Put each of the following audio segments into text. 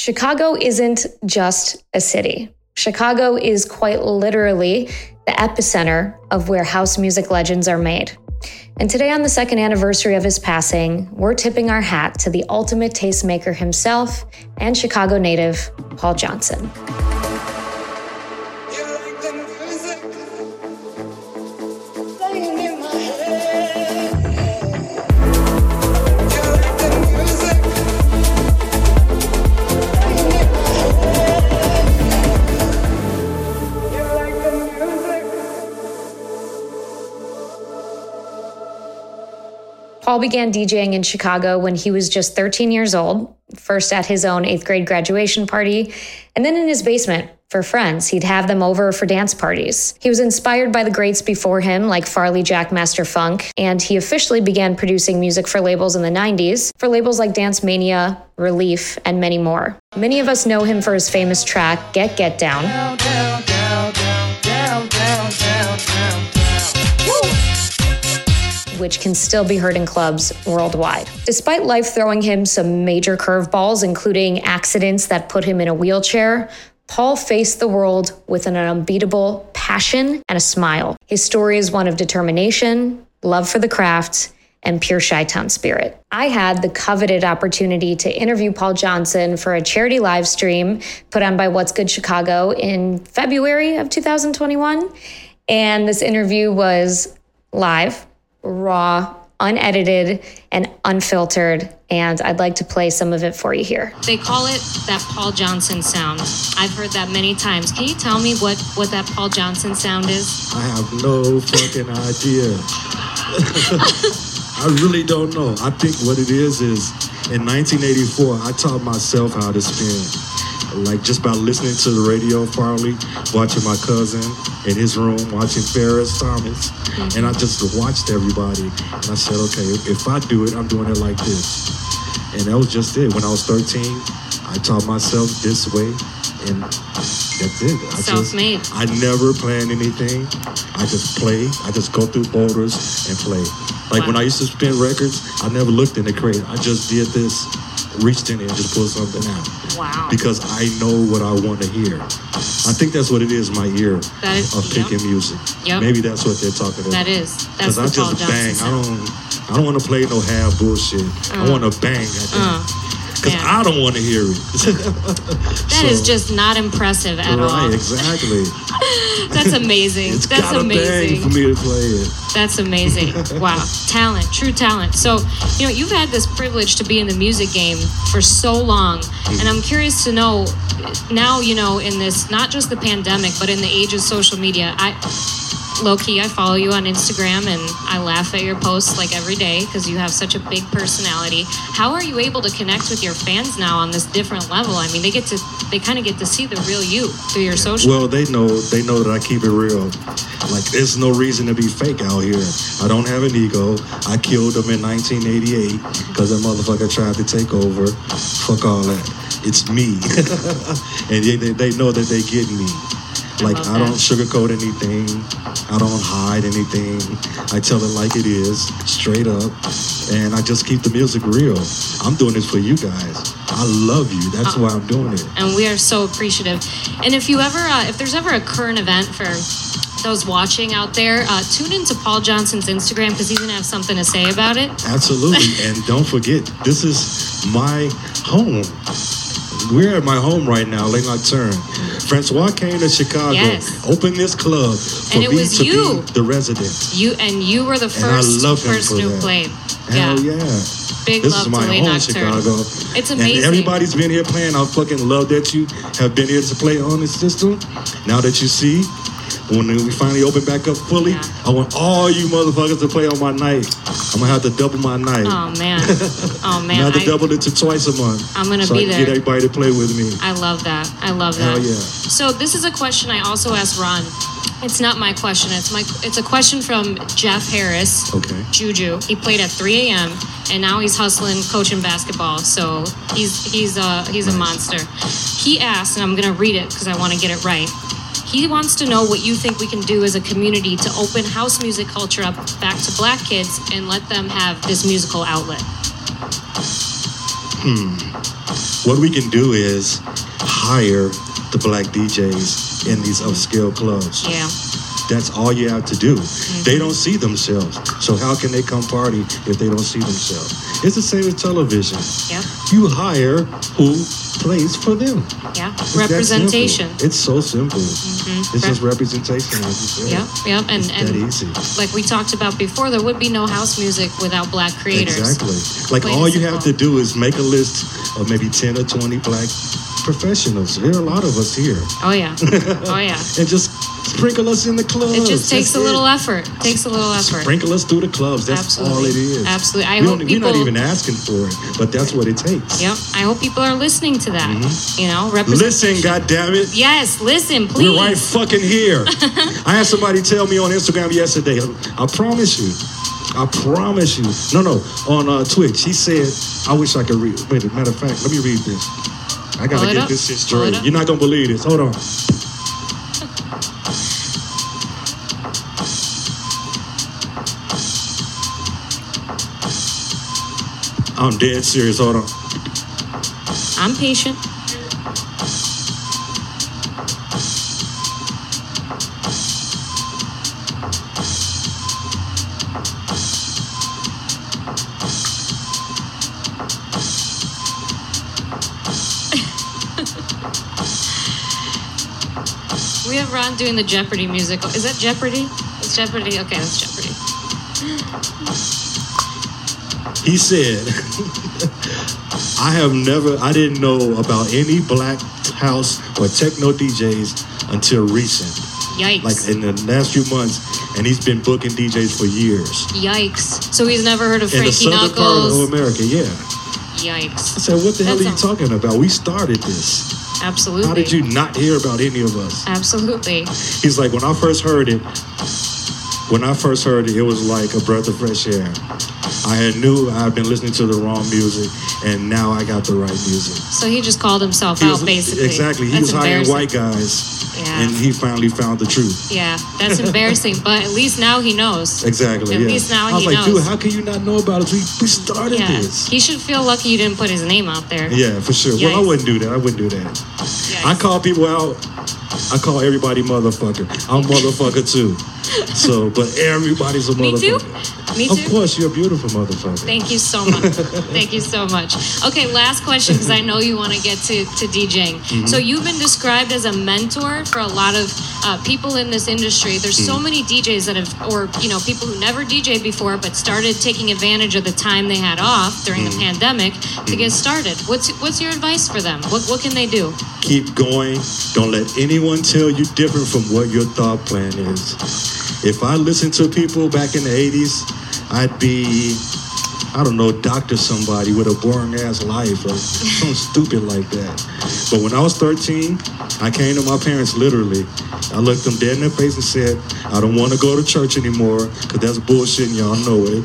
Chicago isn't just a city. Chicago is quite literally the epicenter of where house music legends are made. And today, on the second anniversary of his passing, we're tipping our hat to the ultimate tastemaker himself and Chicago native, Paul Johnson. Paul began DJing in Chicago when he was just 13 years old, first at his own eighth grade graduation party, and then in his basement for friends. He'd have them over for dance parties. He was inspired by the greats before him, like Farley Jackmaster Funk, and he officially began producing music for labels in the 90s, for labels like Dance Mania, Relief, and many more. Many of us know him for his famous track, Get Get Down. down, down, down which can still be heard in clubs worldwide. Despite life throwing him some major curveballs, including accidents that put him in a wheelchair, Paul faced the world with an unbeatable passion and a smile. His story is one of determination, love for the craft, and pure Chi Town spirit. I had the coveted opportunity to interview Paul Johnson for a charity live stream put on by What's Good Chicago in February of 2021. And this interview was live raw, unedited, and unfiltered. And I'd like to play some of it for you here. They call it that Paul Johnson sound. I've heard that many times. Can you tell me what, what that Paul Johnson sound is? I have no fucking idea. I really don't know. I think what it is is in 1984, I taught myself how to spin like just by listening to the radio, Farley, watching my cousin in his room, watching Ferris Thomas, mm-hmm. and I just watched everybody, and I said, okay, if I do it, I'm doing it like this, and that was just it. When I was 13, I taught myself this way, and that's it. I Self-made. Just, I never plan anything. I just play. I just go through boulders and play. Like wow. when I used to spin records, I never looked in the crate. I just did this reached in and just pulled something out. Wow. Because I know what I want to hear. I think that's what it is, my ear is, of picking yep. music. Yep. Maybe that's what they're talking about. That is. Because I just bang. I don't I don't want to play no half bullshit. Uh, I want to bang uh, because I don't want to hear it. that so, is just not impressive at right, all. Right, exactly. That's amazing. it's That's amazing for me to play it. That's amazing. Wow, talent, true talent. So, you know, you've had this privilege to be in the music game for so long, and I'm curious to know now, you know, in this not just the pandemic, but in the age of social media, I low key, I follow you on Instagram and I laugh at your posts like every day because you have such a big personality. How are you able to connect with your fans now on this different level? I mean, they get to they kind of get to see the real you through your social. Well, they know they know that I keep it real. Like there's no reason to be fake out here. I don't have an ego. I killed them in 1988 because that motherfucker tried to take over. Fuck all that. It's me, and they, they know that they get me. Like I, don't sugarcoat anything. I don't hide anything. I tell it like it is, straight up, and I just keep the music real. I'm doing this for you guys. I love you. That's uh, why I'm doing it. And we are so appreciative. And if you ever, uh, if there's ever a current event for those watching out there, uh, tune into Paul Johnson's Instagram because he's gonna have something to say about it. Absolutely, and don't forget, this is my home. We're at my home right now, Late Nocturne. Francois came to Chicago, yes. opened this club for and it me was to you. be the resident. You and you were the first person who that. played. Hell yeah. yeah. Big this love is my to home, Nocturne. Chicago. It's amazing. And everybody's been here playing. I fucking love that you have been here to play on this system. Now that you see when we finally open back up fully, yeah. I want all you motherfuckers to play on my night. I'm gonna have to double my night. Oh man, oh man, I have to double it to twice a month. I'm gonna so be I there. Get everybody to play with me. I love that. I love that. Hell yeah. So this is a question I also asked Ron. It's not my question. It's my. It's a question from Jeff Harris. Okay. Juju. He played at 3 a.m. and now he's hustling, coaching basketball. So he's he's a he's a monster. He asked, and I'm gonna read it because I want to get it right. He wants to know what you think we can do as a community to open house music culture up back to black kids and let them have this musical outlet. Hmm. what we can do is hire the black DJs in these upscale clubs. Yeah. That's all you have to do. Mm-hmm. They don't see themselves. So how can they come party if they don't see themselves? It's the same as television. Yep. You hire who plays for them. Yeah. It's Representation. It's so simple. Mm-hmm. It's just representation, as you said. Yep. Yep. And It's and easy. like we talked about before, there would be no house music without black creators. Exactly. Like Plain all you have to do is make a list of maybe 10 or 20 black professionals. There are a lot of us here. Oh yeah. Oh yeah. And just sprinkle us in the clubs. It just takes That's a little it. effort. Takes a little effort. Sprinkle us through the clubs. That's Absolutely. all it is. Absolutely. I we hope don't- We're not even asking for it, but that's what it takes. Yep. I hope people are listening to that. You know. Listen, goddammit. Yes, listen, please. We're right fucking here. I had somebody tell me on Instagram yesterday. I promise you. I promise you. No, no. On uh, Twitch, he said, "I wish I could read." Wait, matter of fact, let me read this. I gotta get up. this shit straight. You're not gonna believe this. Hold on. I'm dead serious. Hold on. I'm patient. Ron doing the Jeopardy musical. Is that Jeopardy? It's Jeopardy. Okay, that's Jeopardy. He said, I have never, I didn't know about any black house or techno DJs until recent. Yikes. Like in the last few months, and he's been booking DJs for years. Yikes. So he's never heard of In the Frankie southern part of America, yeah. Yikes. I said, what the hell are you talking about? We started this. Absolutely. How did you not hear about any of us? Absolutely. He's like, when I first heard it, when I first heard it, it was like a breath of fresh air. I had knew I had been listening to the wrong music, and now I got the right music. So he just called himself He out, was- basically. Exactly. He That's was hiring white guys, Yeah. and he finally found the truth. Yeah, that's embarrassing, but at least now he knows. Exactly. At yeah. least now I was like, knows. dude, how can you not know about it? We, we started Yeah, this. he should feel lucky you didn't put his name out there. Yeah, for sure. Well, I wouldn't do that. I wouldn't do that. Yikes. I call people out. I call everybody motherfucker. I'm motherfucker too. So, but everybody's a motherfucker. Me too. Me Of course, you're a beautiful motherfucker. Thank you so much. Thank you so much. Okay, last question because I know you want to get to, to DJing. Mm-hmm. So you've been described as a mentor for a lot of uh, people in this industry. There's so Mm-hmm. many DJs that have, or you know, people who never DJed before but started taking advantage of the time they had off during Mm-hmm. the pandemic to get started. What's what's your advice for them? What what can they do? Keep going. Don't let anyone tell you different from what your thought plan is. If I listened to people back in the 80s, I'd be, I don't know, doctor somebody with a boring ass life or something stupid like that. But when I was 13, I came to my parents literally. I looked them dead in their face and said, I don't want to go to church anymore because that's bullshit and y'all know it.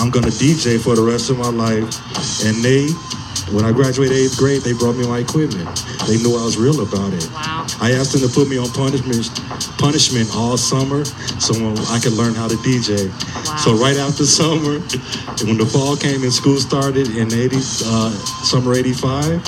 I'm going to DJ for the rest of my life. And they, when I graduated eighth grade, they brought me my equipment. They knew I was real about it. Wow. I asked them to put me on punishment, punishment all summer so I could learn how to DJ. Wow. So right after summer, when the fall came and school started in 80, uh, summer 85,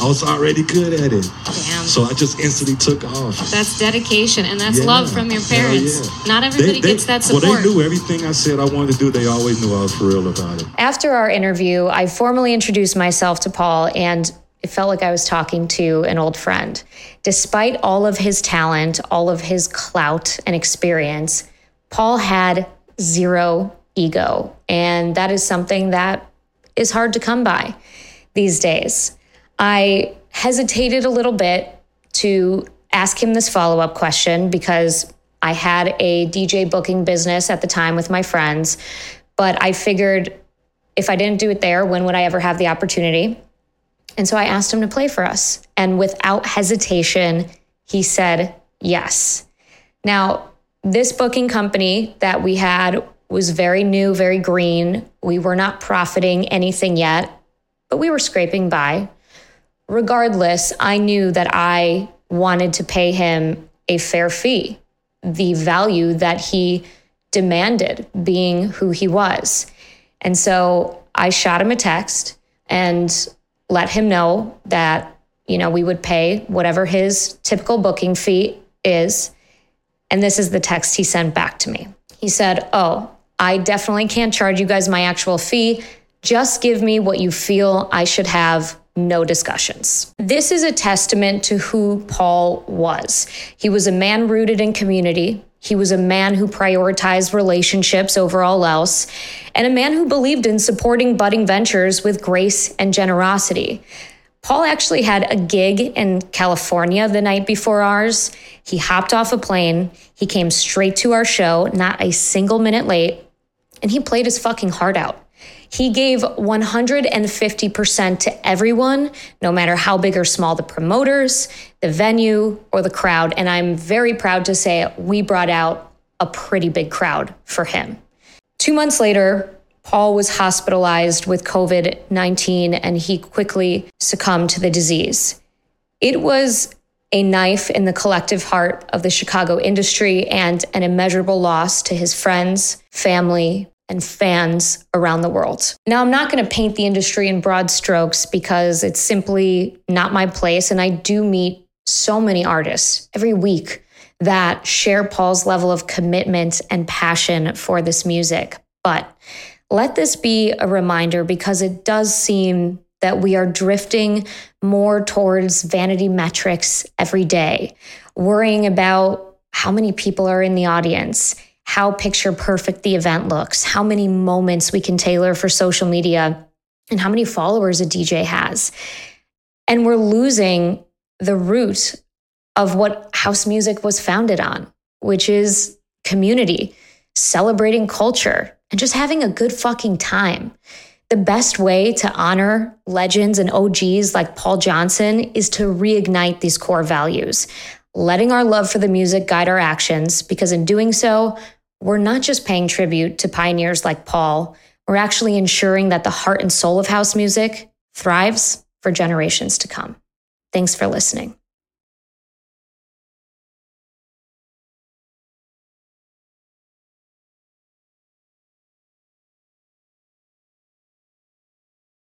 I was already good at it. Damn. So I just instantly took off. That's dedication and that's Yeah. love from your parents. yeah. Not everybody They- they- gets that support. Well, they knew everything I said I wanted to do. They always knew I was for real about it. After our interview, I formally introduced myself to Paul, and it felt like I was talking to an old friend. Despite all of his talent, all of his clout and experience, Paul had zero ego. And that is something that is hard to come by these days. I hesitated a little bit to ask him this follow up question because I had a DJ booking business at the time with my friends, but I figured if I didn't do it there, when would I ever have the opportunity? And so I asked him to play for us. And without hesitation, he said yes. Now, this booking company that we had was very new, very green. We were not profiting anything yet, but we were scraping by. Regardless, I knew that I wanted to pay him a fair fee, the value that he demanded, being who he was. And so I shot him a text and let him know that, you know, we would pay whatever his typical booking fee is. And this is the text he sent back to me. He said, Oh, I definitely can't charge you guys my actual fee. Just give me what you feel I should have no discussions. This is a testament to who Paul was. He was a man rooted in community. He was a man who prioritized relationships over all else, and a man who believed in supporting budding ventures with grace and generosity. Paul actually had a gig in California the night before ours. He hopped off a plane. He came straight to our show, not a single minute late, and he played his fucking heart out. He gave 150% to everyone, no matter how big or small the promoters, the venue, or the crowd. And I'm very proud to say we brought out a pretty big crowd for him. Two months later, Paul was hospitalized with COVID 19 and he quickly succumbed to the disease. It was a knife in the collective heart of the Chicago industry and an immeasurable loss to his friends, family, and fans around the world. Now, I'm not going to paint the industry in broad strokes because it's simply not my place. And I do meet so many artists every week that share Paul's level of commitment and passion for this music. But let this be a reminder because it does seem that we are drifting more towards vanity metrics every day, worrying about how many people are in the audience, how picture perfect the event looks, how many moments we can tailor for social media, and how many followers a DJ has. And we're losing the root of what house music was founded on, which is community, celebrating culture, and just having a good fucking time. The best way to honor legends and OGs like Paul Johnson is to reignite these core values, letting our love for the music guide our actions, because in doing so, we're not just paying tribute to pioneers like Paul, we're actually ensuring that the heart and soul of house music thrives for generations to come. Thanks for listening.